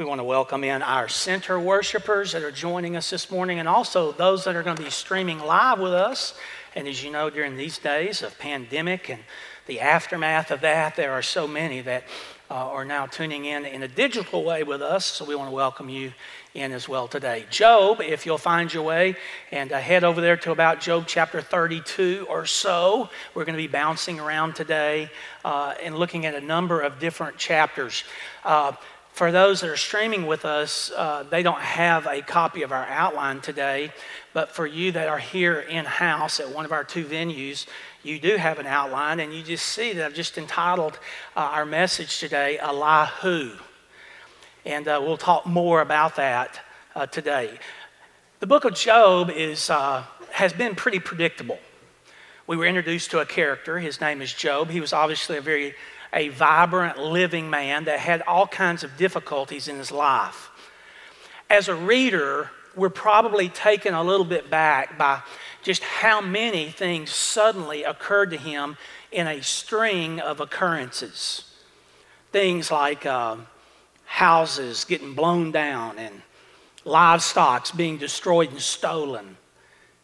We want to welcome in our center worshipers that are joining us this morning and also those that are going to be streaming live with us. And as you know, during these days of pandemic and the aftermath of that, there are so many that uh, are now tuning in in a digital way with us. So we want to welcome you in as well today. Job, if you'll find your way and uh, head over there to about Job chapter 32 or so. We're going to be bouncing around today uh, and looking at a number of different chapters. For those that are streaming with us, uh, they don't have a copy of our outline today. But for you that are here in house at one of our two venues, you do have an outline, and you just see that I've just entitled uh, our message today, Elihu. And uh, we'll talk more about that uh, today. The book of Job is, uh, has been pretty predictable. We were introduced to a character. His name is Job. He was obviously a very a vibrant, living man that had all kinds of difficulties in his life. As a reader, we're probably taken a little bit back by just how many things suddenly occurred to him in a string of occurrences. Things like uh, houses getting blown down and livestock being destroyed and stolen.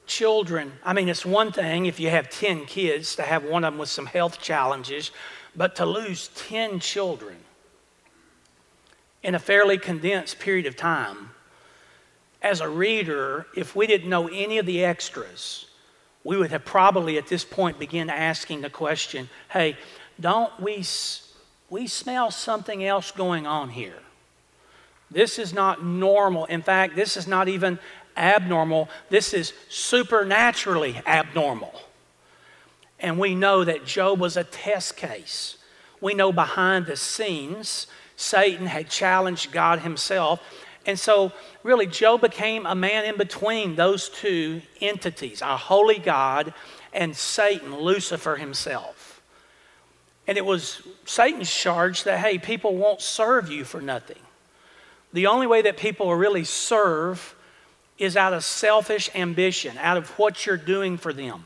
Children, I mean, it's one thing if you have 10 kids to have one of them with some health challenges, but to lose 10 children in a fairly condensed period of time, as a reader, if we didn't know any of the extras, we would have probably at this point begin asking the question hey, don't we we smell something else going on here. This is not normal. In fact, this is not even abnormal. This is supernaturally abnormal. And we know that Job was a test case. We know behind the scenes, Satan had challenged God himself. And so, really, Job became a man in between those two entities, our holy God and Satan, Lucifer himself. And it was Satan's charge that, hey, people won't serve you for nothing. The only way that people will really serve is out of selfish ambition, out of what you're doing for them.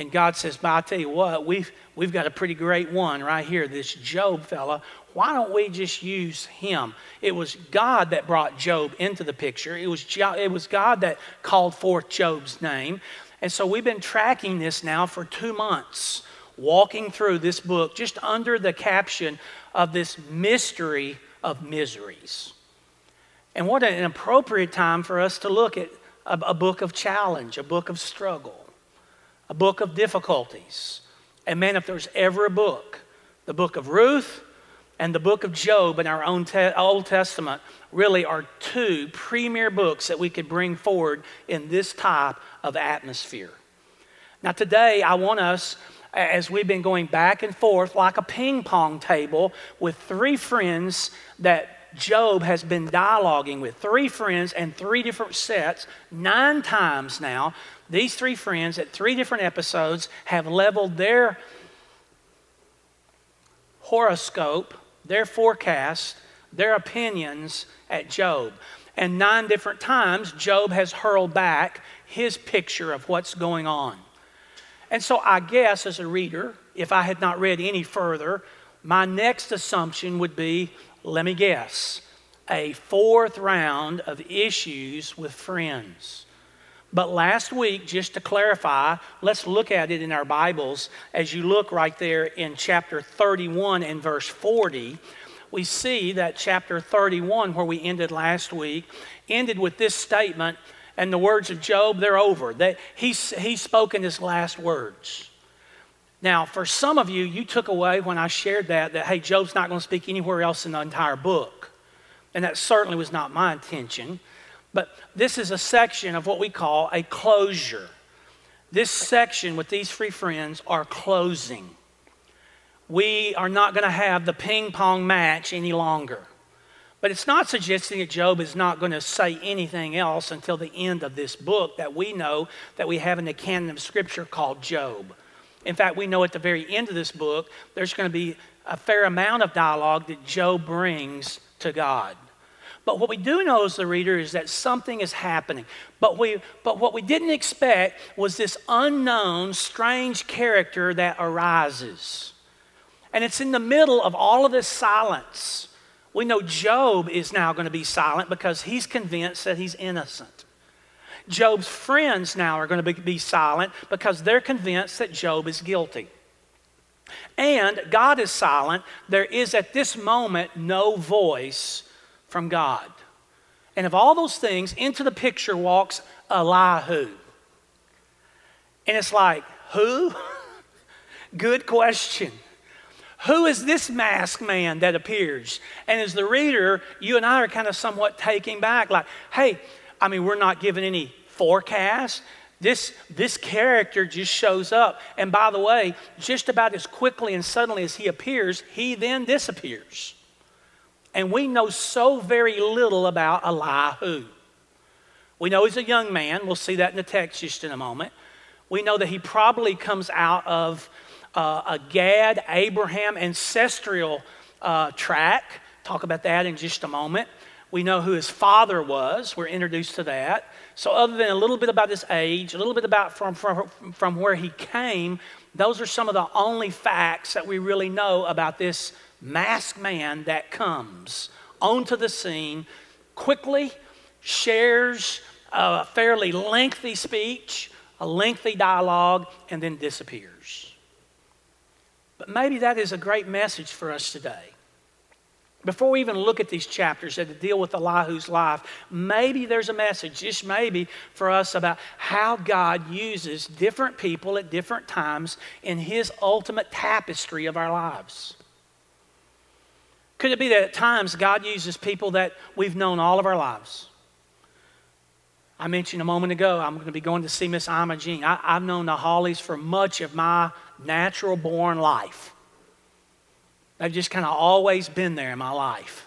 And God says, but I tell you what, we've, we've got a pretty great one right here, this Job fella. Why don't we just use him? It was God that brought Job into the picture. It was, it was God that called forth Job's name. And so we've been tracking this now for two months walking through this book just under the caption of this mystery of miseries. And what an appropriate time for us to look at a, a book of challenge, a book of struggle, a book of difficulties. And man, if there's ever a book, the book of Ruth and the book of Job in our own te- Old Testament really are two premier books that we could bring forward in this type of atmosphere. Now, today, I want us as we've been going back and forth like a ping pong table with three friends that Job has been dialoguing with. Three friends and three different sets, nine times now. These three friends at three different episodes have leveled their horoscope, their forecast, their opinions at Job. And nine different times, Job has hurled back his picture of what's going on. And so I guess as a reader, if I had not read any further, my next assumption would be let me guess, a fourth round of issues with friends. But last week, just to clarify, let's look at it in our Bibles. As you look right there in chapter 31 and verse 40, we see that chapter 31, where we ended last week, ended with this statement and the words of Job, they're over. They, he's, he's spoken his last words. Now, for some of you, you took away when I shared that, that, hey, Job's not going to speak anywhere else in the entire book. And that certainly was not my intention. But this is a section of what we call a closure. This section with these three friends are closing. We are not going to have the ping pong match any longer. But it's not suggesting that Job is not going to say anything else until the end of this book that we know that we have in the canon of Scripture called Job. In fact, we know at the very end of this book, there's going to be a fair amount of dialogue that Job brings to God. But what we do know as the reader is that something is happening. But, we, but what we didn't expect was this unknown, strange character that arises. And it's in the middle of all of this silence We know Job is now going to be silent because he's convinced that he's innocent. Job's friends now are going to be, silent because they're convinced that Job is guilty. And God is silent. There is at this moment no voice from God. And of all those things, into the picture walks Elihu. And it's like, who? Good question. Who is this masked man that appears? And as the reader, you and I are kind of somewhat taking back, like, hey, I mean, we're not given any forecast. This, this character just shows up. And by the way, just about as quickly and suddenly as he appears, he then disappears. And we know so very little about Elihu. We know he's a young man. We'll see that in the text just in a moment. We know that he probably comes out of uh, a Gad Abraham ancestral uh, track. Talk about that in just a moment. We know who his father was. We're introduced to that. So, other than a little bit about his age, a little bit about from, from, from where he came, those are some of the only facts that we really know about this masked man that comes onto the scene quickly, shares a fairly lengthy speech, a lengthy dialogue, and then disappears. But maybe that is a great message for us today. Before we even look at these chapters that deal with Elihu's life, maybe there's a message, just maybe, for us about how God uses different people at different times in His ultimate tapestry of our lives. Could it be that at times God uses people that we've known all of our lives? I mentioned a moment ago, I'm going to be going to see Miss Ima Jean. I, have known the Hollies for much of my natural born life. They've just kind of always been there in my life.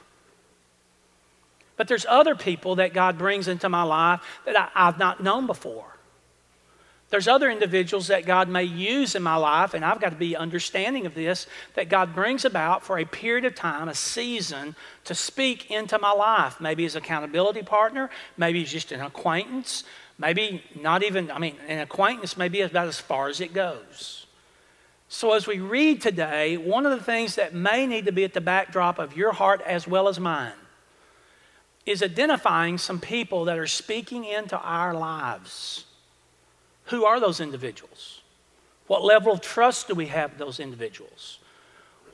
But there's other people that God brings into my life that I, I've not known before. There's other individuals that God may use in my life, and I've got to be understanding of this, that God brings about for a period of time, a season, to speak into my life. Maybe as accountability partner, maybe just an acquaintance, maybe not even, I mean, an acquaintance may be about as far as it goes. So, as we read today, one of the things that may need to be at the backdrop of your heart as well as mine is identifying some people that are speaking into our lives. Who are those individuals? What level of trust do we have those individuals?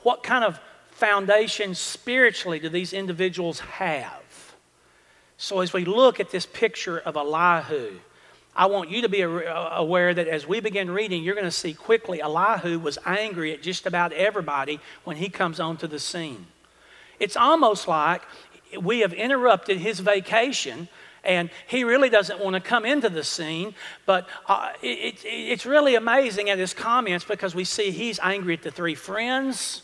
What kind of foundation spiritually do these individuals have? So, as we look at this picture of Elihu, I want you to be aware that as we begin reading, you're going to see quickly Elihu was angry at just about everybody when he comes onto the scene. It's almost like we have interrupted his vacation and he really doesn't want to come into the scene. But uh, it, it, it's really amazing at his comments because we see he's angry at the three friends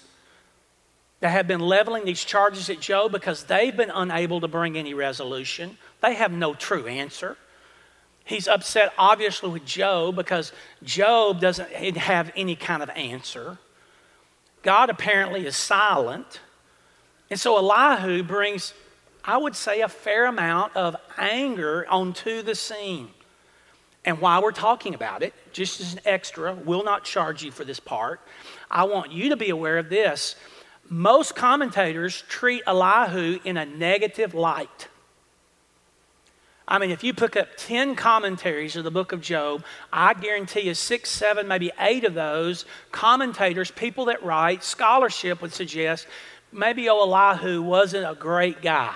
that have been leveling these charges at Job because they've been unable to bring any resolution. They have no true answer. He's upset, obviously, with Job because Job doesn't have any kind of answer. God apparently is silent. And so Elihu brings I would say, a fair amount of anger onto the scene. And while we're talking about it, just as an extra, we'll not charge you for this part, I want you to be aware of this. Most commentators treat Elihu in a negative light. I mean, if you pick up 10 commentaries of the book of Job, I guarantee you six, seven, maybe eight of those commentators, people that write, scholarship would suggest maybe Elihu wasn't a great guy.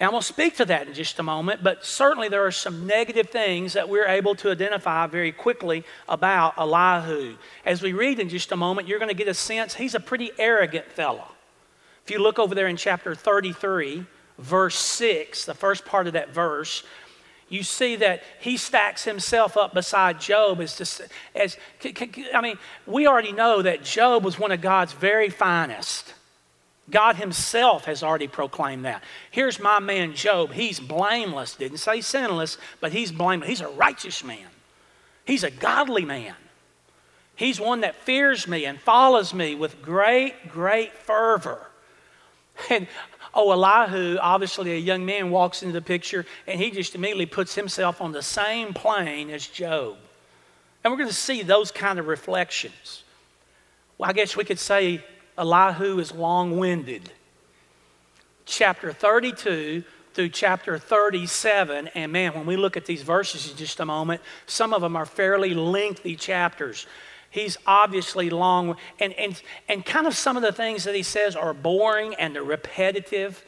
And I'm going to speak to that in just a moment, but certainly there are some negative things that we're able to identify very quickly about Elihu. As we read in just a moment, you're going to get a sense he's a pretty arrogant fellow. If you look over there in chapter 33, verse 6, the first part of that verse, you see that he stacks himself up beside Job as, just, as I mean, we already know that Job was one of God's very finest. God Himself has already proclaimed that. Here's my man Job. He's blameless. Didn't say sinless, but he's blameless. He's a righteous man. He's a godly man. He's one that fears me and follows me with great, great fervor. And oh, Elihu, obviously a young man, walks into the picture and he just immediately puts himself on the same plane as Job. And we're going to see those kind of reflections. Well, I guess we could say Elihu is long winded. Chapter 32 through chapter 37, and man, when we look at these verses in just a moment, some of them are fairly lengthy chapters. He's obviously long, and, and, and kind of some of the things that he says are boring and they're repetitive.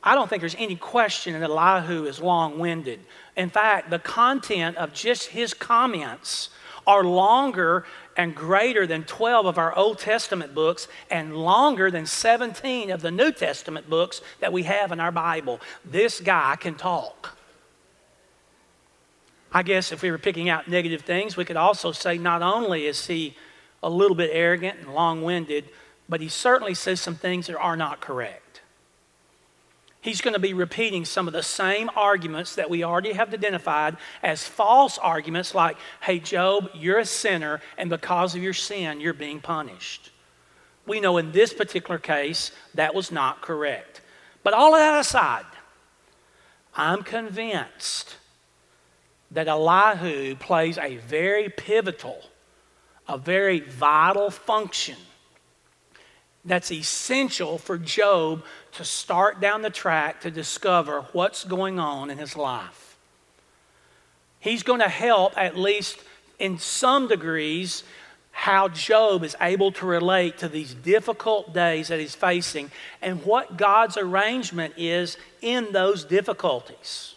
I don't think there's any question that Elihu is long winded. In fact, the content of just his comments are longer and greater than 12 of our Old Testament books and longer than 17 of the New Testament books that we have in our Bible. This guy can talk. I guess if we were picking out negative things, we could also say not only is he a little bit arrogant and long winded, but he certainly says some things that are not correct he's going to be repeating some of the same arguments that we already have identified as false arguments, like, hey, Job, you're a sinner, and because of your sin, you're being punished. We know in this particular case that was not correct. But all of that aside, I'm convinced that Elihu plays a very pivotal, a very vital function that's essential for Job to start down the track to discover what's going on in his life. He's going to help, at least in some degrees, how Job is able to relate to these difficult days that he's facing and what God's arrangement is in those difficulties.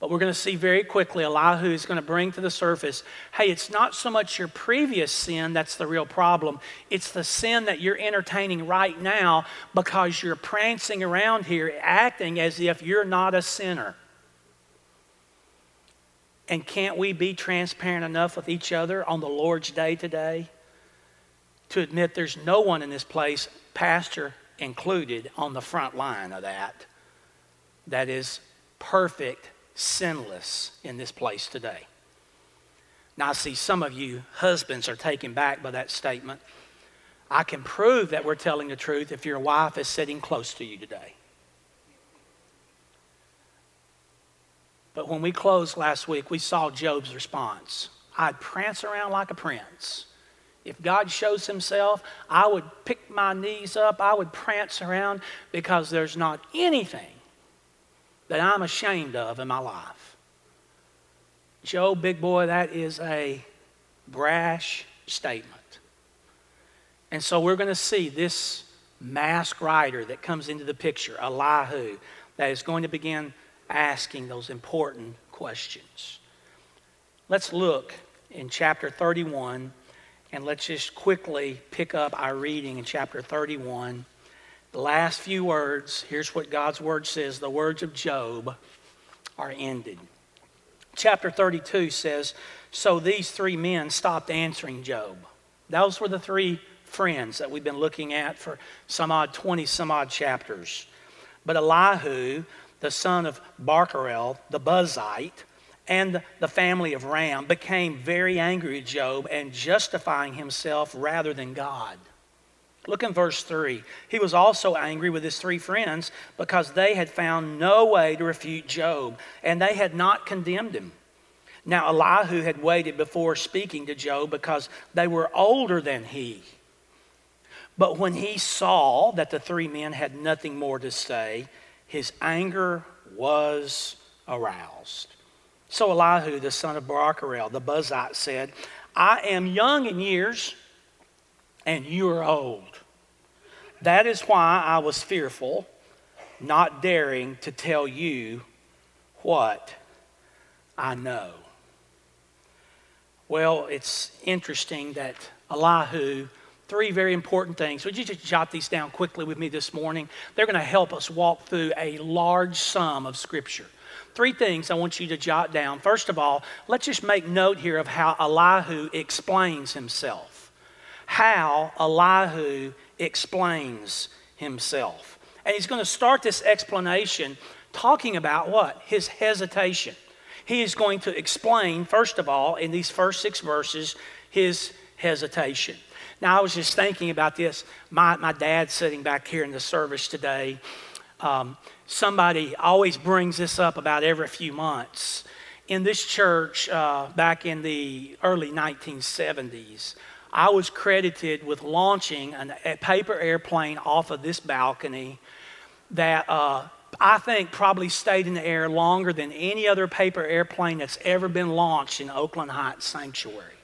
But we're going to see very quickly Elihu is going to bring to the surface hey, it's not so much your previous sin that's the real problem. It's the sin that you're entertaining right now because you're prancing around here acting as if you're not a sinner. And can't we be transparent enough with each other on the Lord's day today to admit there's no one in this place, pastor included, on the front line of that, that is perfect sinless in this place today. Now, I see some of you husbands are taken back by that statement. I can prove that we're telling the truth if your wife is sitting close to you today. But when we closed last week, we saw Job's response. I'd prance around like a prince. If God shows himself, I would pick my knees up, I would prance around because there's not anything that I'm ashamed of in my life. Job, big boy, that is a brash statement. And so we're going to see this masked rider that comes into the picture, Elihu, that is going to begin asking those important questions. Let's look in chapter 31 and let's just quickly pick up our reading in chapter 31 the last few words, here's what God's word says the words of Job are ended. Chapter 32 says, So these three men stopped answering Job. Those were the three friends that we've been looking at for some odd 20 some odd chapters. But Elihu, the son of Barachel, the Buzite, and the family of Ram became very angry at Job and justifying himself rather than God. Look in verse 3. He was also angry with his three friends because they had found no way to refute Job, and they had not condemned him. Now, Elihu had waited before speaking to Job because they were older than he. But when he saw that the three men had nothing more to say, his anger was aroused. So Elihu, the son of Barachel, the Buzite, said, I am young in years, and you are old. That is why I was fearful, not daring to tell you what I know. Well, it's interesting that Elihu, three very important things. Would you just jot these down quickly with me this morning? They're going to help us walk through a large sum of Scripture. Three things I want you to jot down. First of all, let's just make note here of how Elihu explains himself. How Elihu explains himself. And he's going to start this explanation talking about what? His hesitation. He is going to explain, first of all, in these first six verses, his hesitation. Now, I was just thinking about this. My, my dad sitting back here in the service today, um, somebody always brings this up about every few months. In this church, uh, back in the early 1970s, I was credited with launching an, a paper airplane off of this balcony that uh, I think probably stayed in the air longer than any other paper airplane that's ever been launched in Oakland Heights Sanctuary.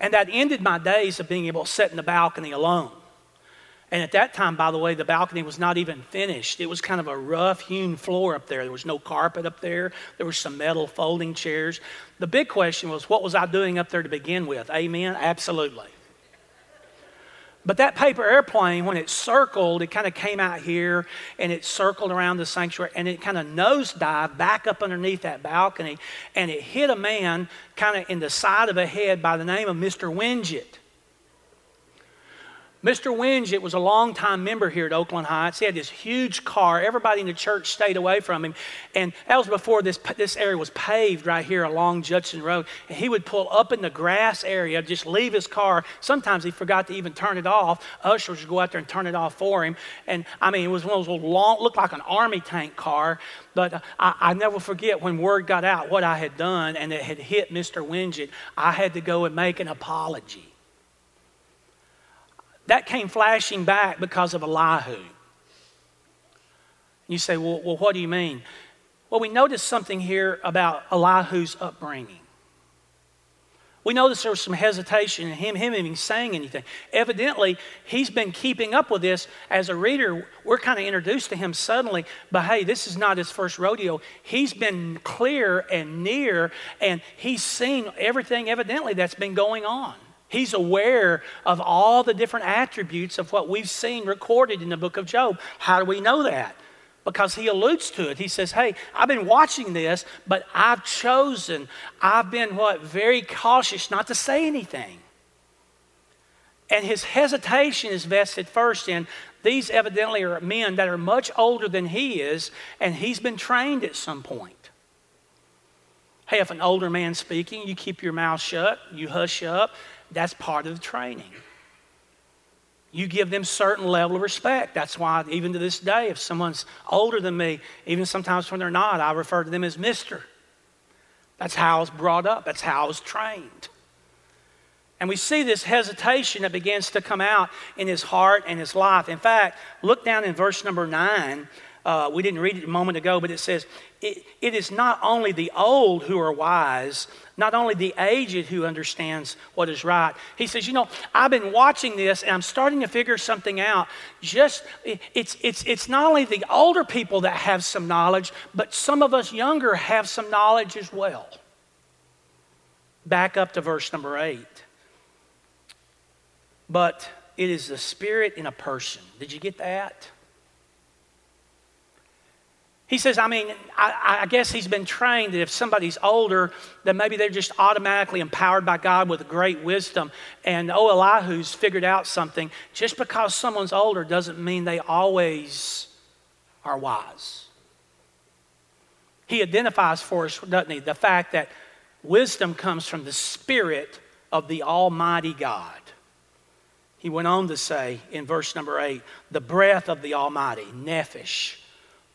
And that ended my days of being able to sit in the balcony alone. And at that time, by the way, the balcony was not even finished. It was kind of a rough hewn floor up there. There was no carpet up there. There were some metal folding chairs. The big question was, what was I doing up there to begin with? Amen? Absolutely. But that paper airplane, when it circled, it kind of came out here and it circled around the sanctuary and it kind of nosedived back up underneath that balcony and it hit a man kind of in the side of the head by the name of Mr. Winget. Mr. Winget was a longtime member here at Oakland Heights. He had this huge car. Everybody in the church stayed away from him. And that was before this, this area was paved right here along Judson Road. And he would pull up in the grass area, just leave his car. Sometimes he forgot to even turn it off. Ushers would go out there and turn it off for him. And I mean, it was one of those long, looked like an army tank car. But uh, I, I never forget when word got out what I had done and it had hit Mr. Winget. I had to go and make an apology. That came flashing back because of Elihu. You say, well, well, what do you mean? Well, we noticed something here about Elihu's upbringing. We notice there was some hesitation in him, him even saying anything. Evidently, he's been keeping up with this. As a reader, we're kind of introduced to him suddenly, but hey, this is not his first rodeo. He's been clear and near, and he's seen everything evidently that's been going on. He's aware of all the different attributes of what we've seen recorded in the book of Job. How do we know that? Because he alludes to it. He says, Hey, I've been watching this, but I've chosen, I've been what? Very cautious not to say anything. And his hesitation is vested first in these evidently are men that are much older than he is, and he's been trained at some point. Hey, if an older man's speaking, you keep your mouth shut, you hush up, that's part of the training. You give them certain level of respect. That's why, even to this day, if someone's older than me, even sometimes when they're not, I refer to them as Mister. That's how I was brought up. That's how I was trained. And we see this hesitation that begins to come out in his heart and his life. In fact, look down in verse number nine. Uh, we didn't read it a moment ago, but it says, it, it is not only the old who are wise, not only the aged who understands what is right. He says, You know, I've been watching this and I'm starting to figure something out. Just, it's, it's, it's not only the older people that have some knowledge, but some of us younger have some knowledge as well. Back up to verse number eight. But it is the spirit in a person. Did you get that? He says, I mean, I, I, guess he's been trained that if somebody's older, then maybe they're just automatically empowered by God with great wisdom. And oh, Elihu's figured out something. Just because someone's older doesn't mean they always are wise. He identifies for us, doesn't he, the fact that wisdom comes from the Spirit of the Almighty God. He went on to say in verse number eight, the breath of the Almighty, nephesh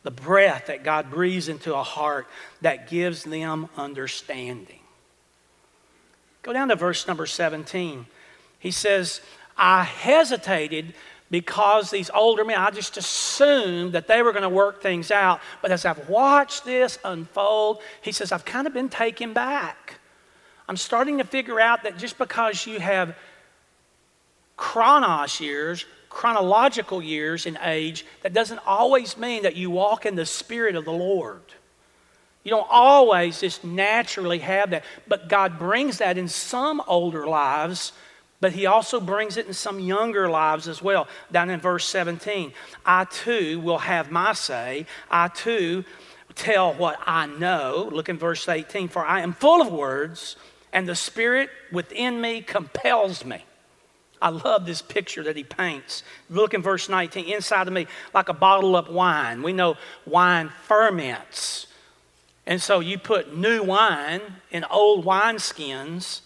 the breath that God breathes into a heart that gives them understanding. Go down to verse number 17. He says, I hesitated because these older men, I just assumed that they were going to work things out. But as I've watched this unfold, he says, I've kind of been taken back. I'm starting to figure out that just because you have chronos years chronological years in age, that doesn't always mean that you walk in the Spirit of the Lord. You don't always just naturally have that. But God brings that in some older lives, but He also brings it in some younger lives as well. Down in verse 17, I too will have my say. I too tell what I know. Look in verse 18, for I am full of words, and the Spirit within me compels me. I love this picture that he paints. Look in verse 19. Inside of me, like a bottle of wine. We know wine ferments. And so you put new wine in old wineskins.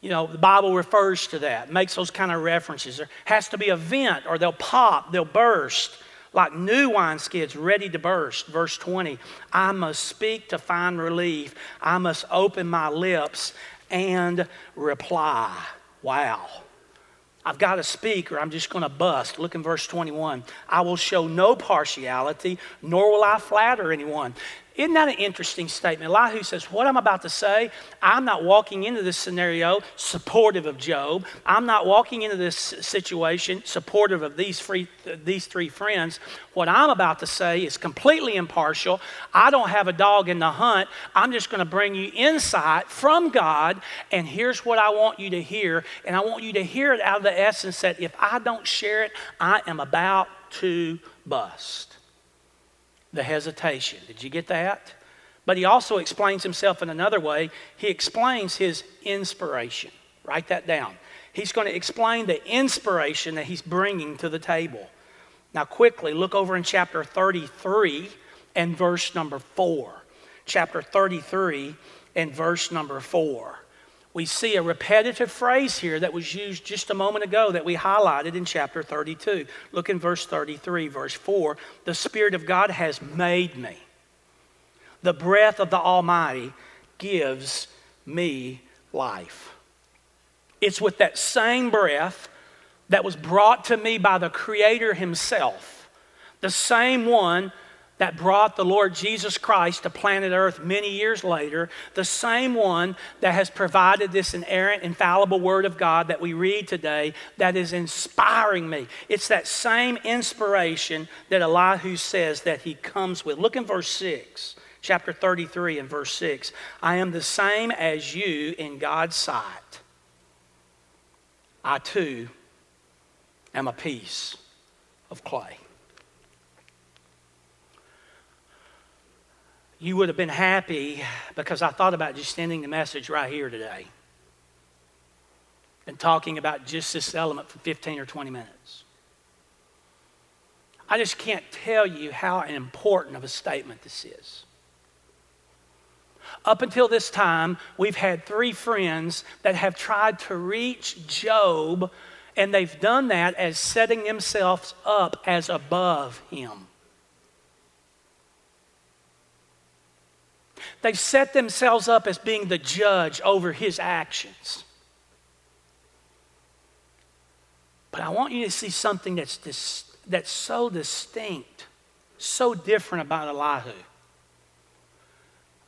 You know, the Bible refers to that, makes those kind of references. There has to be a vent or they'll pop, they'll burst like new wineskins ready to burst. Verse 20 I must speak to find relief, I must open my lips and reply. Wow. I've got to speak or I'm just going to bust. Look in verse 21. I will show no partiality, nor will I flatter anyone. Isn't that an interesting statement? Elihu says, What I'm about to say, I'm not walking into this scenario supportive of Job. I'm not walking into this situation supportive of these, these three friends. What I'm about to say is completely impartial. I don't have a dog in the hunt. I'm just going to bring you insight from God, and here's what I want you to hear. And I want you to hear it out of the essence that if I don't share it, I am about to bust the hesitation. Did you get that? But he also explains himself in another way. He explains his inspiration. Write that down. He's going to explain the inspiration that he's bringing to the table. Now, quickly, look over in chapter 33 and verse number 4. Chapter 33 and verse number 4 we see a repetitive phrase here that was used just a moment ago that we highlighted in chapter 32. Look in verse 33, verse 4. The Spirit of God has made me. The breath of the Almighty gives me life. It's with that same breath that was brought to me by the Creator Himself, the same one that brought the Lord Jesus Christ to planet Earth many years later, the same one that has provided this inerrant, infallible Word of God that we read today that is inspiring me. It's that same inspiration that Elihu says that he comes with. Look in verse 6, chapter 33 and verse 6. I am the same as you in God's sight. I too am a piece of clay. You would have been happy because I thought about just ending the message right here today and talking about just this element for 15 or 20 minutes. I just can't tell you how important of a statement this is. Up until this time, we've had three friends that have tried to reach Job, and they've done that as setting themselves up as above him. They set themselves up as being the judge over his actions. But I want you to see something that's, dis- that's so distinct, so different about Elihu.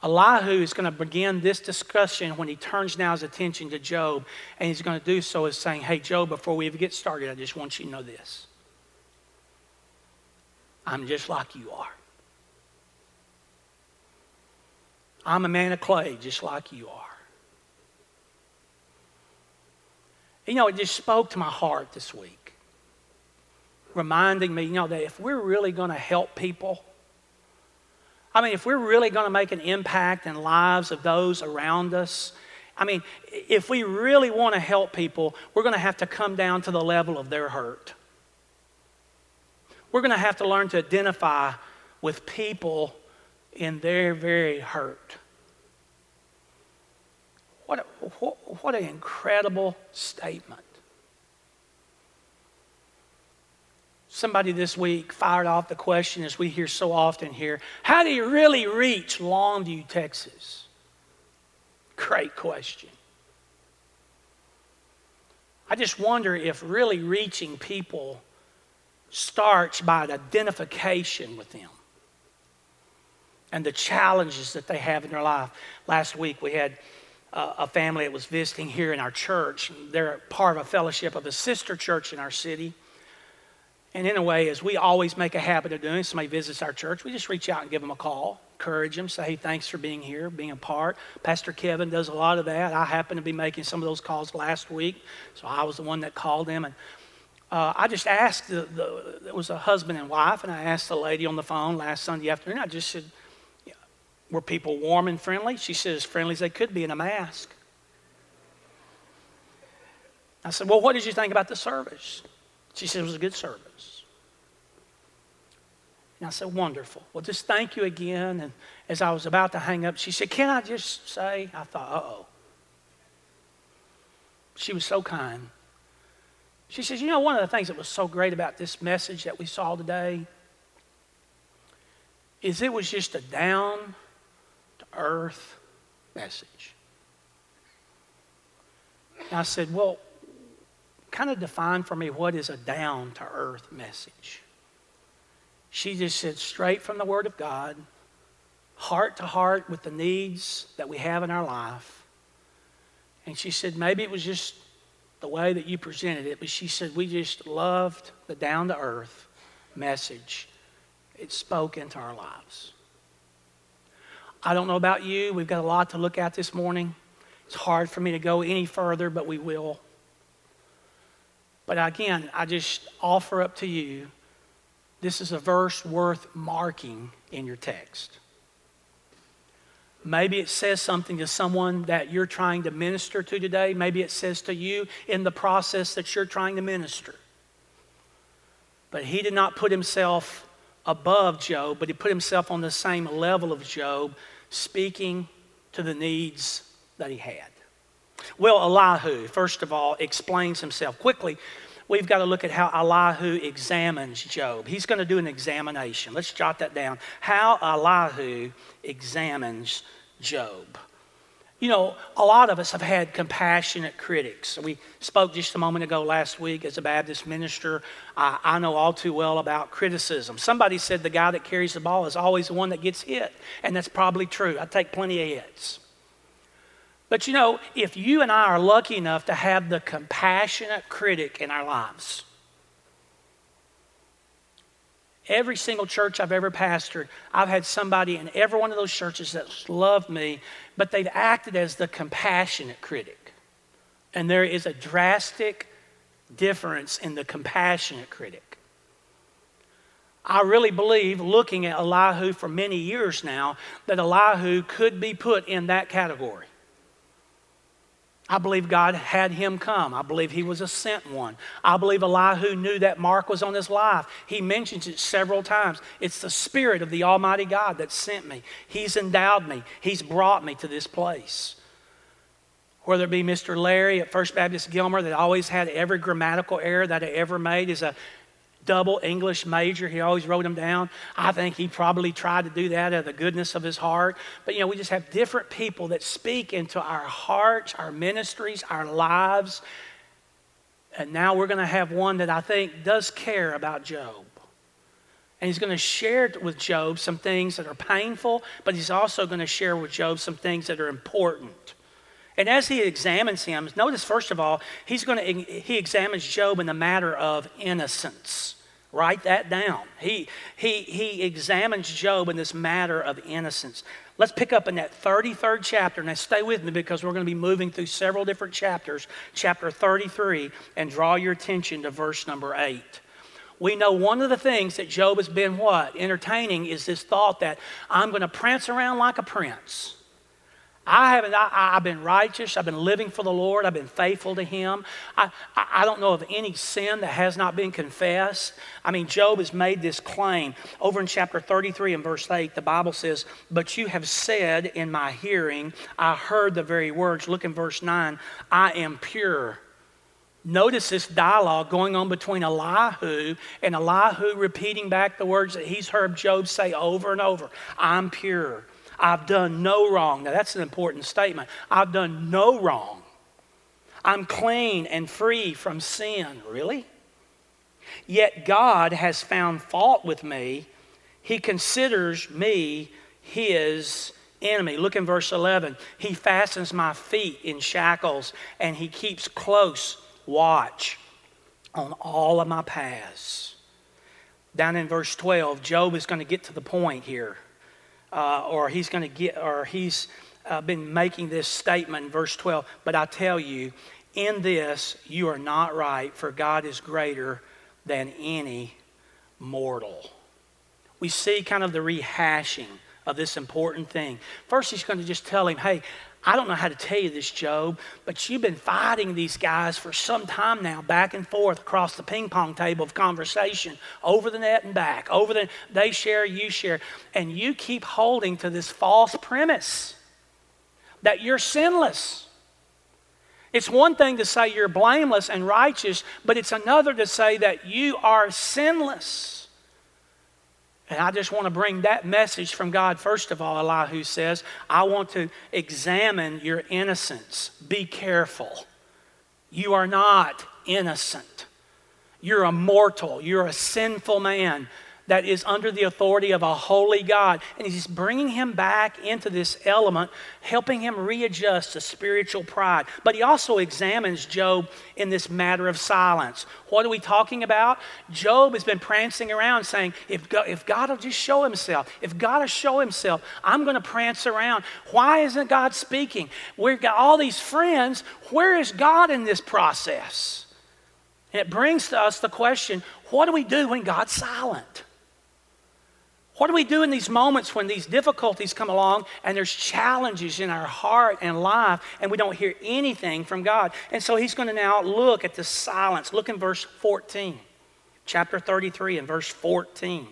Elihu is going to begin this discussion when he turns now his attention to Job, and he's going to do so as saying, Hey, Job, before we even get started, I just want you to know this. I'm just like you are. I'm a man of clay, just like you are. You know, it just spoke to my heart this week, reminding me, you know, that if we're really going to help people, I mean, if we're really going to make an impact in lives of those around us, I mean, if we really want to help people, we're going to have to come down to the level of their hurt. We're going to have to learn to identify with people in their very hurt. What, a, what, an incredible statement. Somebody this week fired off the question, as we hear so often here how do you really reach Longview, Texas? Great question. I just wonder if really reaching people starts by an identification with them and the challenges that they have in their life. Last week we had uh, a family that was visiting here in our church. They're part of a fellowship of a sister church in our city. And in a way, as we always make a habit of doing, somebody visits our church, we just reach out and give them a call, encourage them, say, hey, thanks for being here, being a part. Pastor Kevin does a lot of that. I happened to be making some of those calls last week, so I was the one that called them. And uh, I just asked, the, the, it was a husband and wife, and I asked the lady on the phone last Sunday afternoon, I just said, were people warm and friendly? She said, as friendly as they could be in a mask. I said, Well, what did you think about the service? She said, It was a good service. And I said, Wonderful. Well, just thank you again. And as I was about to hang up, she said, Can I just say? I thought, Uh oh. She was so kind. She says, You know, one of the things that was so great about this message that we saw today is it was just a down earth message. And I said, Well, kind of define for me what is a down to earth message. She just said straight from the Word of God, heart to heart with the needs that we have in our life. And she said, maybe it was just the way that you presented it, but she said, we just loved the down to earth message. It spoke into our lives. I don't know about you. We've got a lot to look at this morning. It's hard for me to go any further, but we will. But again, I just offer up to you this is a verse worth marking in your text. Maybe it says something to someone that you're trying to minister to today. Maybe it says to you in the process that you're trying to minister. But he did not put himself above Job, but he put himself on the same level of Job, speaking to the needs that he had. Well, Elihu, first of all, explains himself. Quickly, we've got to look at how Elihu examines Job. He's going to do an examination. Let's jot that down. How Elihu examines Job. You know, a lot of us have had compassionate critics. We spoke just a moment ago last week as a Baptist minister. I, I, know all too well about criticism. Somebody said the guy that carries the ball is always the one that gets hit, and that's probably true. I take plenty of hits. But you know, if you and I are lucky enough to have the compassionate critic in our lives, Every single church I've ever pastored, I've had somebody in every one of those churches that's loved me, but they've acted as the compassionate critic. And there is a drastic difference in the compassionate critic. I really believe, looking at Elihu for many years now, that Elihu could be put in that category. I believe God had him come. I believe he was a sent one. I believe Elihu knew that mark was on his life. He mentions it several times. It's the Spirit of the Almighty God that sent me. He's endowed me, He's brought me to this place. Whether it be Mr. Larry at First Baptist Gilmer that always had every grammatical error that I ever made is a double English major. He always wrote them down. I think he probably tried to do that out of the goodness of his heart. But you know, we just have different people that speak into our hearts, our ministries, our lives. And now we're going to have one that I think does care about Job. And he's going to share with Job some things that are painful, but he's also going to share with Job some things that are important. And as he examines him, notice first of all, he's going to he examines Job in the matter of innocence. Write that down. He he he examines Job in this matter of innocence. Let's pick up in that 33rd chapter. Now stay with me because we're going to be moving through several different chapters. Chapter 33 and draw your attention to verse number 8 we know one of the things that Job has been what? Entertaining is this thought that I'm going to prance around like a prince. I haven't, I, have been righteous. I've been living for the Lord. I've been faithful to Him. I, I don't know of any sin that has not been confessed. I mean, Job has made this claim. Over in chapter 33 and verse 8, the Bible says, But you have said in my hearing, I heard the very words. Look in verse 9, I am pure. Notice this dialogue going on between Elihu and Elihu repeating back the words that he's heard Job say over and over I'm pure. I've done no wrong. Now, that's an important statement. I've done no wrong. I'm clean and free from sin. Really? Yet God has found fault with me. He considers me his enemy. Look in verse 11. He fastens my feet in shackles and he keeps close watch on all of my paths. Down in verse 12, Job is going to get to the point here uh, or he's going to get, or he's uh, been making this statement verse 12. But I tell you, in this you are not right, for God is greater than any mortal. We see kind of the rehashing of this important thing. First, he's going to just tell him, hey, I don't know how to tell you this, Job, but you've been fighting these guys for some time now, back and forth across the ping pong table of conversation, over the net and back, over the they share, you share, and you keep holding to this false premise that you're sinless. It's one thing to say you're blameless and righteous, but it's another to say that you are sinless. And I just want to bring that message from God, first of all, Elihu says, I want to examine your innocence. Be careful. You are not innocent. You're a mortal. You're a sinful man that is under the authority of a holy God. And he's bringing him back into this element, helping him readjust to spiritual pride. But he also examines Job in this matter of silence. What are we talking about? Job has been prancing around saying, if God, if God will just show himself, if God will show himself, I'm going to prance around. Why isn't God speaking? We've got all these friends. Where is God in this process? And it brings to us the question what do we do when God's silent? What do we do in these moments when these difficulties come along and there's challenges in our heart and life and we don't hear anything from God? And so he's going to now look at the silence. Look in verse 14, chapter 33 and verse 14.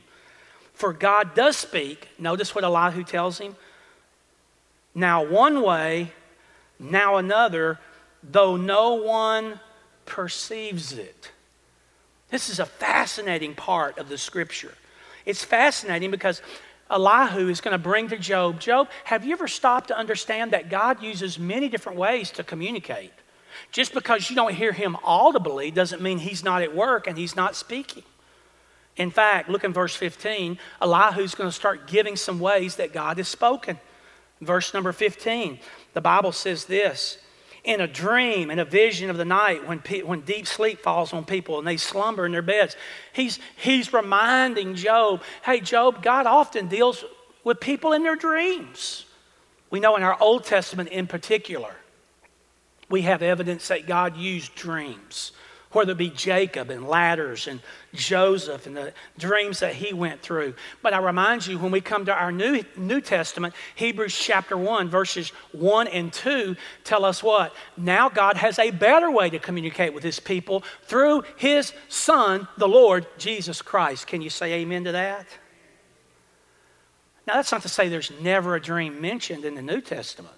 For God does speak. Notice what Elihu tells him. Now one way, now another, though no one perceives it. This is a fascinating part of the scripture. It's fascinating because Elihu is going to bring to Job, Job, have you ever stopped to understand that God uses many different ways to communicate? Just because you don't hear him audibly doesn't mean he's not at work and he's not speaking. In fact, look in verse 15. Elihu's going to start giving some ways that God has spoken. Verse number 15, the Bible says this in a dream, in a vision of the night, when, pe- when deep sleep falls on people and they slumber in their beds. He's, he's reminding Job, hey, Job, God often deals with people in their dreams. We know in our Old Testament in particular, we have evidence that God used dreams whether it be Jacob and ladders and Joseph and the dreams that he went through. But I remind you, when we come to our New, New Testament, Hebrews chapter 1, verses 1 and 2 tell us what? Now God has a better way to communicate with his people through his Son, the Lord Jesus Christ. Can you say amen to that? Now, that's not to say there's never a dream mentioned in the New Testament.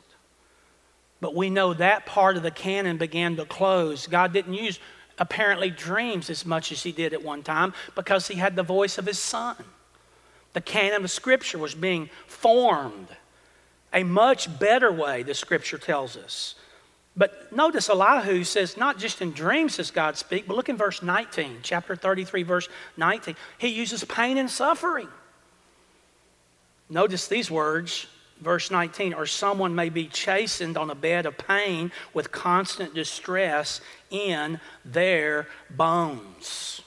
But we know that part of the canon began to close. God didn't use apparently dreams as much as he did at one time because he had the voice of his son. The canon of Scripture was being formed a much better way, the Scripture tells us. But notice Elihu says, not just in dreams does God speak, but look in verse 19, chapter 33, verse 19. He uses pain and suffering. Notice these words verse 19, or someone may be chastened on a bed of pain with constant distress in their bones.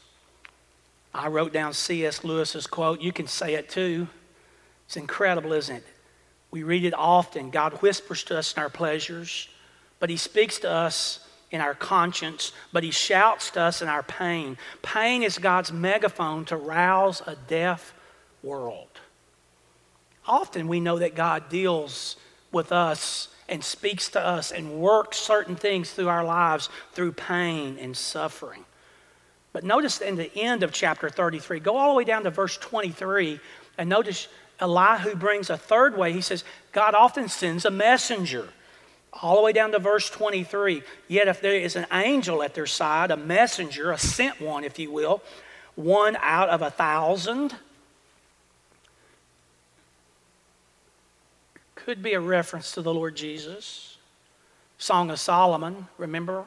I wrote down C.S. Lewis's quote. You can say it too. It's incredible, isn't it? We read it often. God whispers to us in our pleasures, but He speaks to us in our conscience, but He shouts to us in our pain. Pain is God's megaphone to rouse a deaf world. Often we know that God deals with us and speaks to us and works certain things through our lives through pain and suffering. But notice in the end of chapter 33, go all the way down to verse 23, and notice Elihu brings a third way. He says, God often sends a messenger. All the way down to verse 23. Yet if there is an angel at their side, a messenger, a sent one, if you will, one out of a thousand, Could be a reference to the Lord Jesus. Song of Solomon, remember,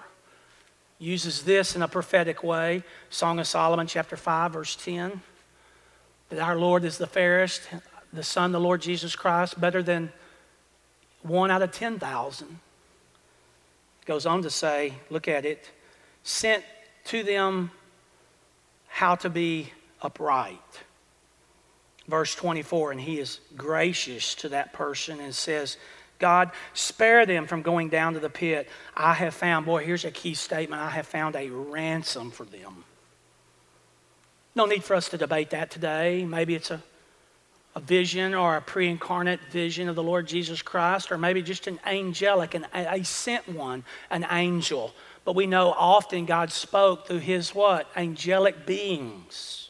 uses this in a prophetic way. Song of Solomon, chapter 5, verse 10. That our Lord is the fairest, the Son, the Lord Jesus Christ, better than one out of 10,000. Goes on to say, look at it, sent to them how to be upright verse 24, and he is gracious to that person and says, God, spare them from going down to the pit. I have found, boy, here's a key statement I have found a ransom for them. No need for us to debate that today. Maybe it's a, a vision or a pre incarnate vision of the Lord Jesus Christ, or maybe just an angelic, an, a sent one, an angel. But we know often God spoke through his what? Angelic beings.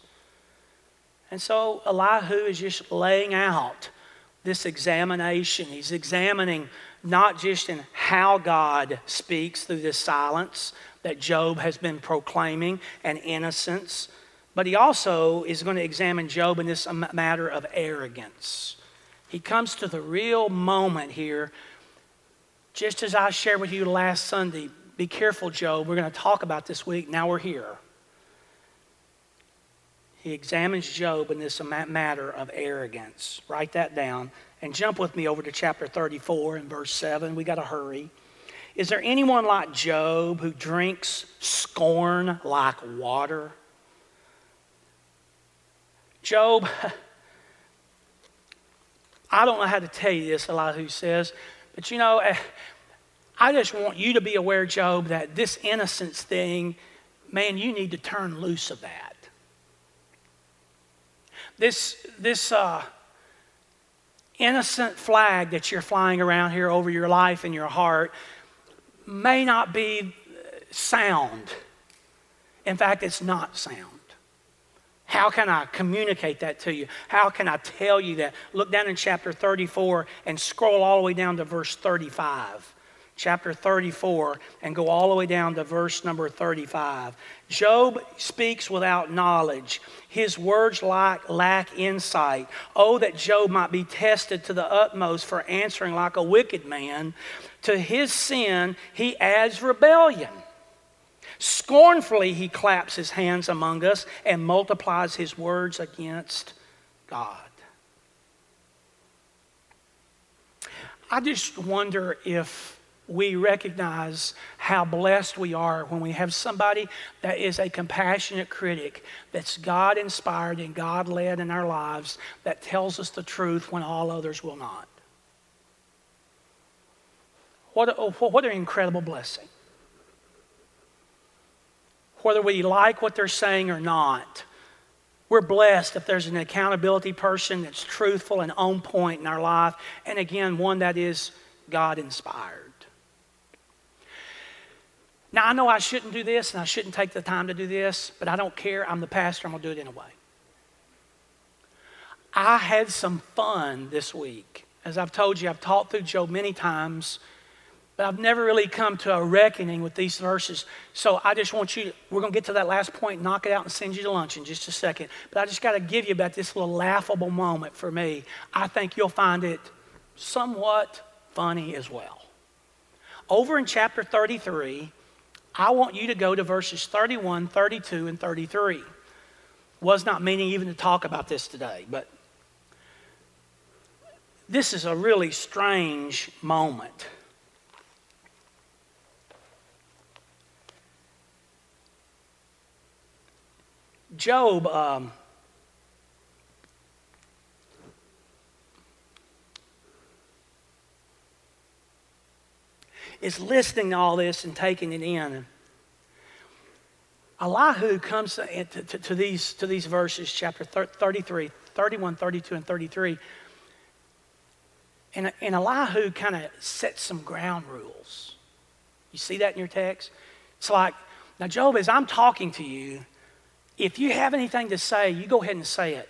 And so Elihu is just laying out this examination. He's examining not just in how God speaks through this silence that Job has been proclaiming and innocence, but he also is going to examine Job in this matter of arrogance. He comes to the real moment here, just as I shared with you last Sunday. be careful, Job. We're going to talk about this week. Now we're here. He examines Job in this matter of arrogance. Write that down and jump with me over to chapter 34 and verse 7. We got to hurry. Is there anyone like Job who drinks scorn like water? Job, I don't know how to tell you this, Elihu says, but you know, eh, I just want you to be aware, Job, that this innocence thing, man, you need to turn loose of that. This, this uh, innocent flag that you're flying around here over your life and your heart may not be sound. In fact, it's not sound. How can I communicate that to you? How can I tell you that? Look down in chapter 34 and scroll all the way down to verse 35 chapter 34 and go all the way down to verse number 35. Job speaks without knowledge. His words lack, lack insight. Oh, that Job might be tested to the utmost for answering like a wicked man. To his sin, he adds rebellion. Scornfully, he claps his hands among us and multiplies his words against God. I just wonder if we recognize how blessed we are when we have somebody that is a compassionate critic, that's God inspired and God led in our lives, that tells us the truth when all others will not. What, a, what an incredible blessing. Whether we like what they're saying or not, we're blessed if there's an accountability person that's truthful and on point in our life, and again, one that is God inspired. Now, I know I shouldn't do this and I shouldn't take the time to do this, but I don't care. I'm the pastor, I'm going to do it anyway. I had some fun this week. As I've told you, I've taught through Job many times, but I've never really come to a reckoning with these verses. So I just want you we're going to get to that last point, knock it out, and send you to lunch in just a second. But I just got to give you about this little laughable moment for me. I think you'll find it somewhat funny as well. Over in chapter 33, I want you to go to verses 31, 32, and 33. Was not meaning even to talk about this today, but this is a really strange moment. Job um, is listening to all this and taking it in. Elihu comes to, to, to, these, to these verses, chapter 33, 31, 32, and 33. And, and Elihu kind of sets some ground rules. You see that in your text? It's like, now, Job, as I'm talking to you, if you have anything to say, you go ahead and say it.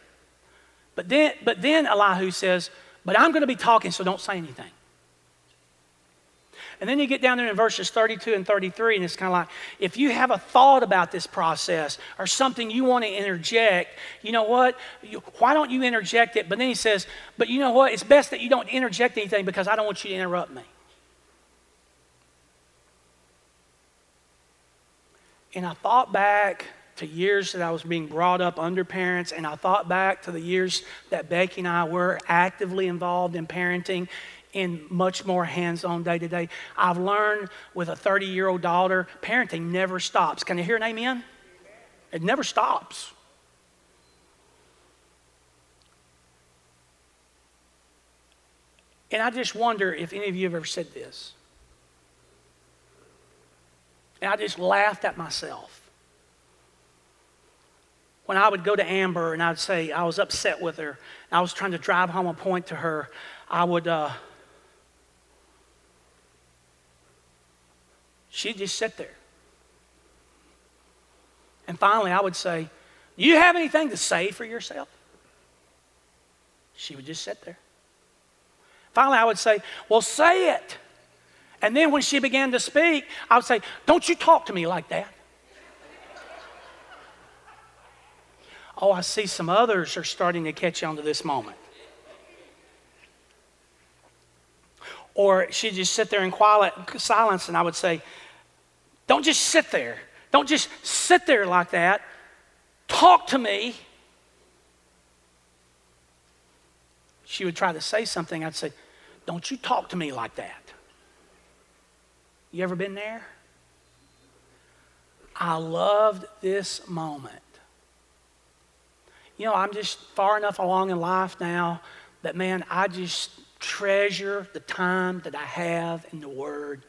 But then, but then Elihu says, but I'm going to be talking, so don't say anything. And then you get down there in verses 32 and 33, and it's kind of like if you have a thought about this process or something you want to interject, you know what? You, why don't you interject it? But then he says, But you know what? It's best that you don't interject anything because I don't want you to interrupt me. And I thought back to years that I was being brought up under parents, and I thought back to the years that Becky and I were actively involved in parenting in much more hands on day to day. I've learned with a 30 year old daughter, parenting never stops. Can you hear an amen? It never stops. And I just wonder if any of you have ever said this. And I just laughed at myself. When I would go to Amber and I'd say I was upset with her, I was trying to drive home a point to her, I would uh, She'd just sit there. And finally, I would say, Do You have anything to say for yourself? She would just sit there. Finally, I would say, Well, say it. And then when she began to speak, I would say, Don't you talk to me like that. oh, I see some others are starting to catch on to this moment. Or she'd just sit there in quiet silence, and I would say, Don't just sit there. Don't just sit there like that. Talk to me. She would try to say something. I'd say, Don't you talk to me like that. You ever been there? I loved this moment. You know, I'm just far enough along in life now that, man, I just treasure the time that I have in the Word.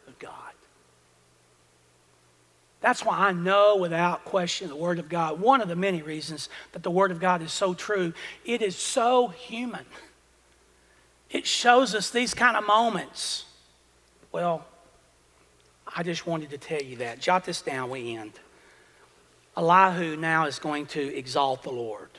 That's why I know without question the Word of God. One of the many reasons that the Word of God is so true, it is so human. It shows us these kind of moments. Well, I just wanted to tell you that. Jot this down, we end. Elihu now is going to exalt the Lord.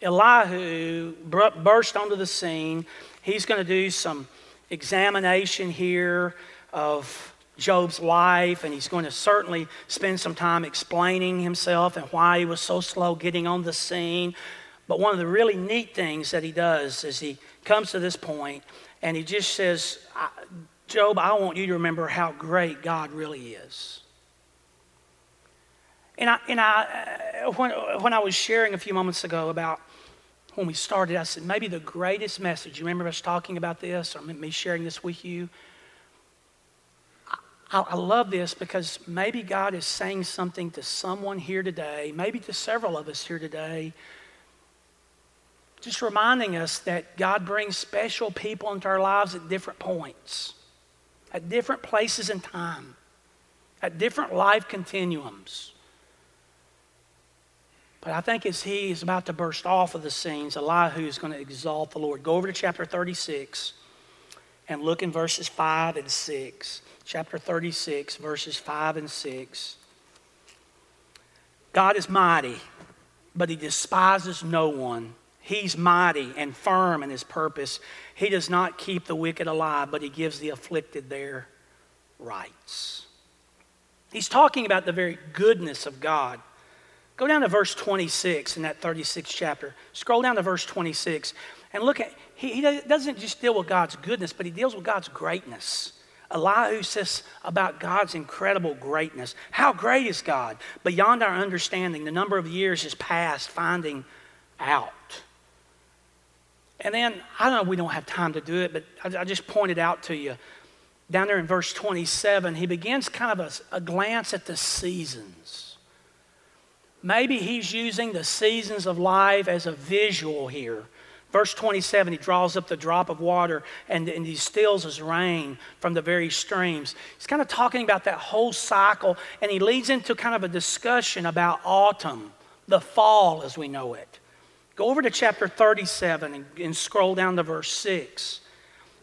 Elihu burst onto the scene. He's going to do some examination here of Job's life, and he's going to certainly spend some time explaining himself and why he was so slow getting on the scene. But one of the really neat things that he does is he comes to this point and he just says, Job, I want you to remember how great God really is. And I, and I uh, when, when I was sharing a few moments ago about when we started, I said, maybe the greatest message, you remember us talking about this or me sharing this with you? I, I love this because maybe God is saying something to someone here today, maybe to several of us here today, just reminding us that God brings special people into our lives at different points at different places in time, at different life continuums. But I think as he is about to burst off of the scenes, Elihu is going to exalt the Lord. Go over to chapter 36 and look in verses 5 and 6. Chapter 36, verses 5 and 6. God is mighty, but he despises no one. He's mighty and firm in his purpose. He does not keep the wicked alive, but he gives the afflicted their rights. He's talking about the very goodness of God. Go down to verse 26 in that 36th chapter. Scroll down to verse 26 and look at, he, he doesn't just deal with God's goodness, but he deals with God's greatness. Elihu says about God's incredible greatness. How great is God? Beyond our understanding, the number of years has past finding out. And then, I don't know, we don't have time to do it, but I, I just pointed out to you down there in verse 27, he begins kind of a, a glance at the seasons. Maybe he's using the seasons of life as a visual here. Verse 27, he draws up the drop of water and, and, he stills his rain from the very streams. He's kind of talking about that whole cycle, and he leads into kind of a discussion about autumn, the fall as we know it. Go over to chapter 37 and, and scroll down to verse 6.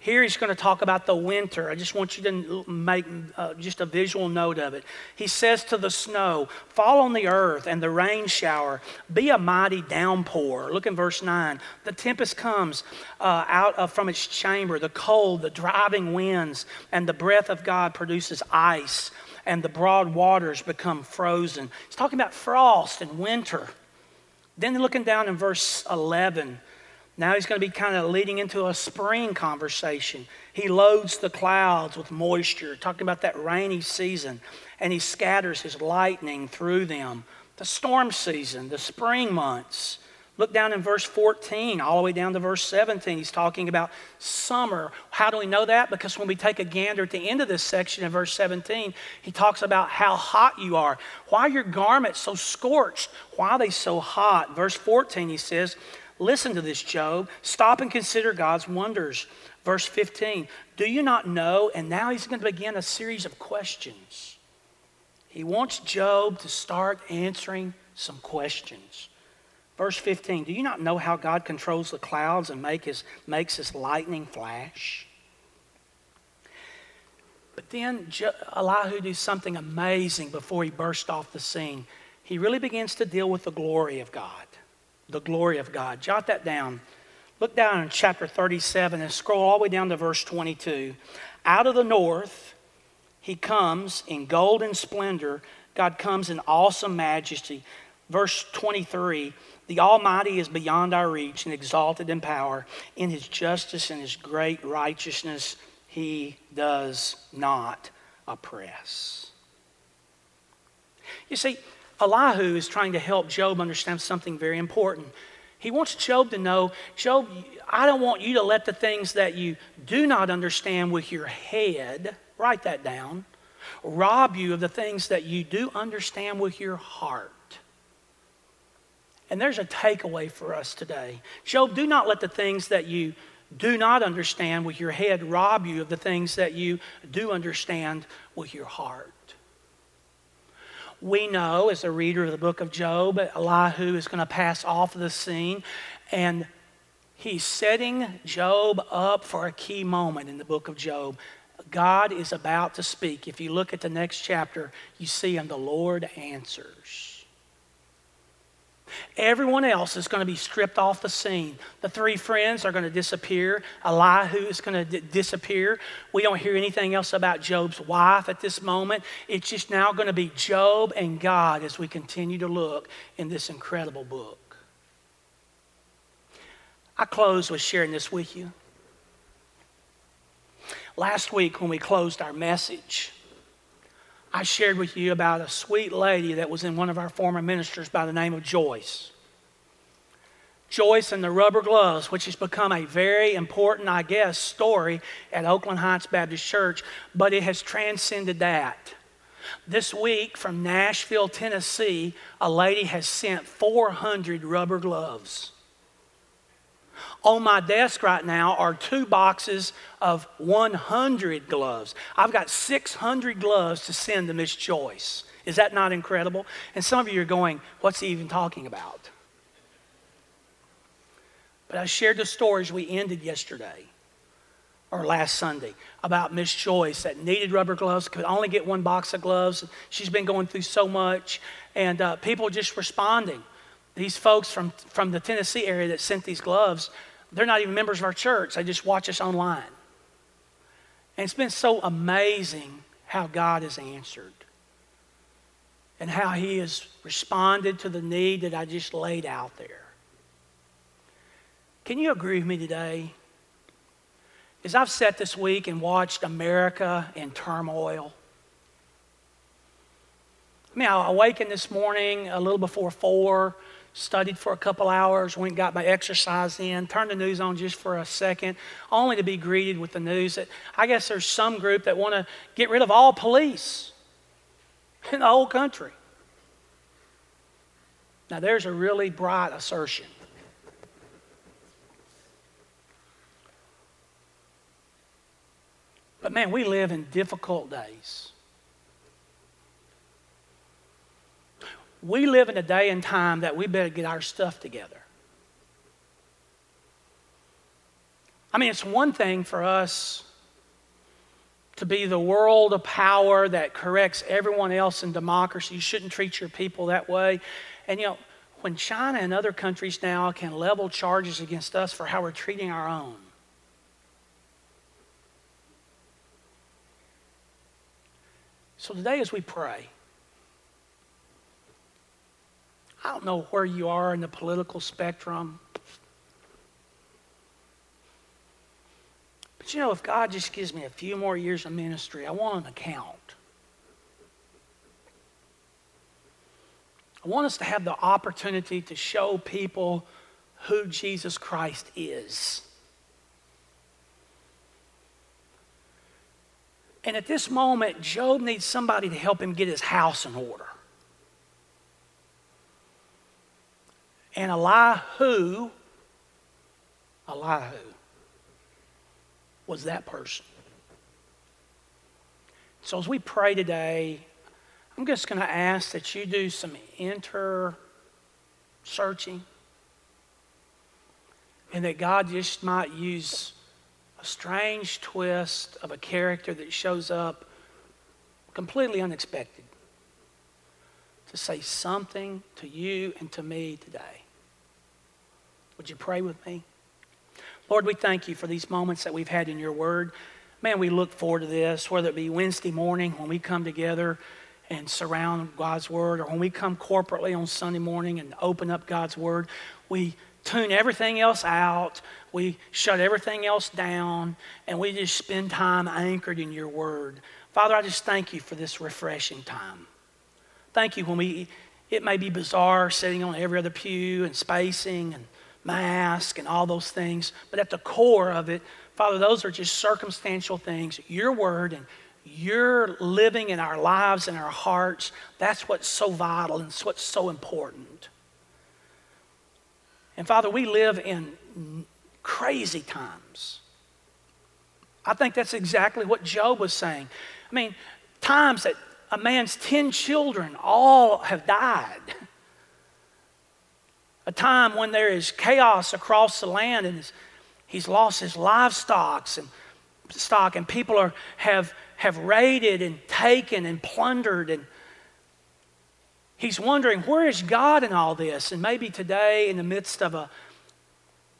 Here he's going to talk about the winter. I just want you to make uh, just a visual note of it. He says to the snow, Fall on the earth and the rain shower, be a mighty downpour. Look in verse 9. The tempest comes uh, out of, from its chamber, the cold, the driving winds, and the breath of God produces ice, and the broad waters become frozen. He's talking about frost and winter. Then looking down in verse 11, now he's going to be kind of leading into a spring conversation. He loads the clouds with moisture, talking about that rainy season, and he scatters his lightning through them. The storm season, the spring months. Look down in verse 14, all the way down to verse 17. He's talking about summer. How do we know that? Because when we take a gander at the end of this section in verse 17, he talks about how hot you are. Why are your garments so scorched? Why are they so hot? Verse 14, he says, Listen to this, Job. Stop and consider God's wonders. Verse 15, Do you not know? And now he's going to begin a series of questions. He wants Job to start answering some questions. Verse 15 Do you not know how God controls the clouds and make his, makes his lightning flash? But then Elihu does something amazing before he burst off the scene. He really begins to deal with the glory of God. The glory of God. Jot that down. Look down in chapter 37 and scroll all the way down to verse 22. Out of the north, he comes in golden splendor. God comes in awesome majesty. Verse 23 the Almighty is beyond our reach and exalted in power. In his justice and his great righteousness, he does not oppress. You see, Elihu is trying to help Job understand something very important. He wants Job to know, Job, I don't want you to let the things that you do not understand with your head, write that down, rob you of the things that you do understand with your heart. And there's a takeaway for us today. Job, do not let the things that you do not understand with your head rob you of the things that you do understand with your heart. We know, as a reader of the book of Job, Elihu is going to pass off the scene, and he's setting Job up for a key moment in the book of Job. God is about to speak. If you look at the next chapter, you see him, the Lord answers. Everyone else is going to be stripped off the scene. The three friends are going to disappear. Elihu is going to d- disappear. We don't hear anything else about Job's wife at this moment. It's just now going to be Job and God as we continue to look in this incredible book. I close with sharing this with you. Last week, when we closed our message, I shared with you about a sweet lady that was in one of our former ministers by the name of Joyce. Joyce and the rubber gloves, which has become a very important, I guess, story at Oakland Heights Baptist Church, but it has transcended that. This week from Nashville, Tennessee, a lady has sent 400 rubber gloves. On my desk right now are two boxes of 100 gloves. I've got 600 gloves to send to Miss Joyce. Is that not incredible? And some of you are going, what's he even talking about? But I shared the stories we ended yesterday or last Sunday about Miss Joyce that needed rubber gloves, could only get one box of gloves. She's been going through so much, and uh, people just responding. These folks from, from the Tennessee area that sent these gloves, they're not even members of our church. They just watch us online. And it's been so amazing how God has answered and how He has responded to the need that I just laid out there. Can you agree with me today? As I've sat this week and watched America in turmoil, I mean, I awakened this morning a little before four studied for a couple hours, went got my exercise in, turned the news on just for a second, only to be greeted with the news that I guess there's some group that want to get rid of all police in the whole country. Now, there's a really bright assertion. But man, we live in difficult days. We live in a day and time that we better get our stuff together. I mean, it's one thing for us to be the world of power that corrects everyone else in democracy. You shouldn't treat your people that way. And you know, when China and other countries now can level charges against us for how we're treating our own. So today, as we pray, I don't know where you are in the political spectrum. But you know, if God just gives me a few more years of ministry, I want an account. I want us to have the opportunity to show people who Jesus Christ is. And at this moment, Job needs somebody to help him get his house in order. And Elihu, Elihu was that person. So as we pray today, I'm just going to ask that you do some inner searching and that God just might use a strange twist of a character that shows up completely unexpected to say something to you and to me today. Would you pray with me? Lord, we thank you for these moments that we've had in your word. Man, we look forward to this, whether it be Wednesday morning when we come together and surround God's word, or when we come corporately on Sunday morning and open up God's word. We tune everything else out, we shut everything else down, and we just spend time anchored in your word. Father, I just thank you for this refreshing time. thank you when we, it may be bizarre sitting on every other pew and spacing and mask and all those things, but at the core of it, Father, those are just circumstantial things. Your word and your living in our lives and our hearts, that's what's so vital and what's so important. And Father, we live in crazy times. I think that's exactly what Job was saying. I mean, times that a man's 10 children all have died. A time when there is chaos across the land and he's lost his livestock and stock and people are, have, have raided and taken and plundered and he's wondering where is god in all this and maybe today in the midst of a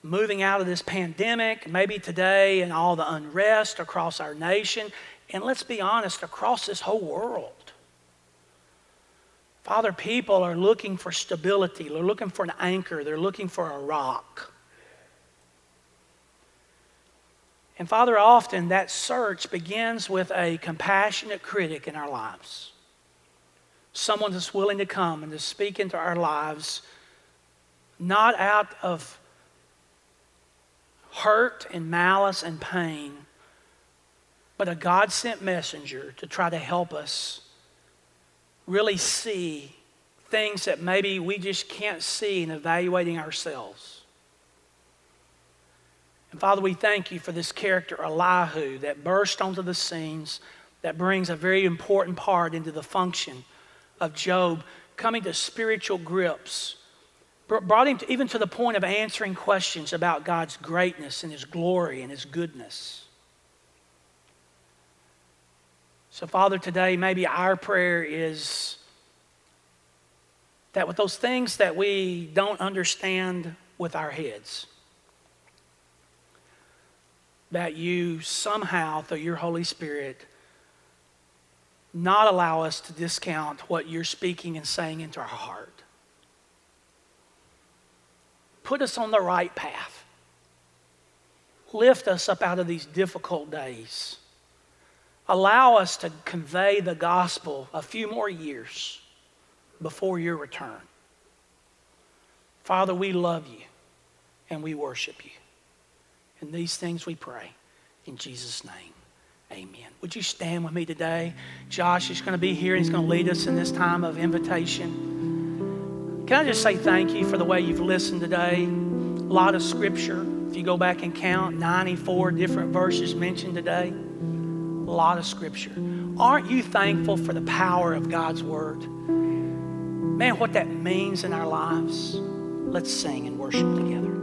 moving out of this pandemic, maybe today and all the unrest across our nation, and let's be honest, across this whole world. Father, people are looking for stability. They're looking for an anchor. They're looking for a rock. And Father, often that search begins with a compassionate critic in our lives. Someone that's willing to come and to speak into our lives, not out of hurt and malice and pain, but a God sent messenger to try to help us really see things that maybe we just can't see in evaluating ourselves. And Father, we thank you for this character, Elihu, that burst onto the scenes, that brings a very important part into the function of Job coming to spiritual grips brought him to, even to the point of answering questions about God's greatness and His glory and His goodness. So, Father, today maybe our prayer is that with those things that we don't understand with our heads, that you somehow, through your Holy Spirit, not allow us to discount what you're speaking and saying into our heart put us on the right path. Lift us up out of these difficult days. Allow us to convey the gospel a few more years before your return. Father, we love you and we worship you. And these things we pray in Jesus' name. Amen. Would you stand with me today? Josh is going to be here. He's going to lead us in this time of invitation. Can I just say thank you for the way you've listened today? A lot of scripture. If you go back and count, 94 different verses mentioned today. Lot of scripture. Aren't you thankful for the power of God's word? Man, what that means in our lives. Let's sing and worship together.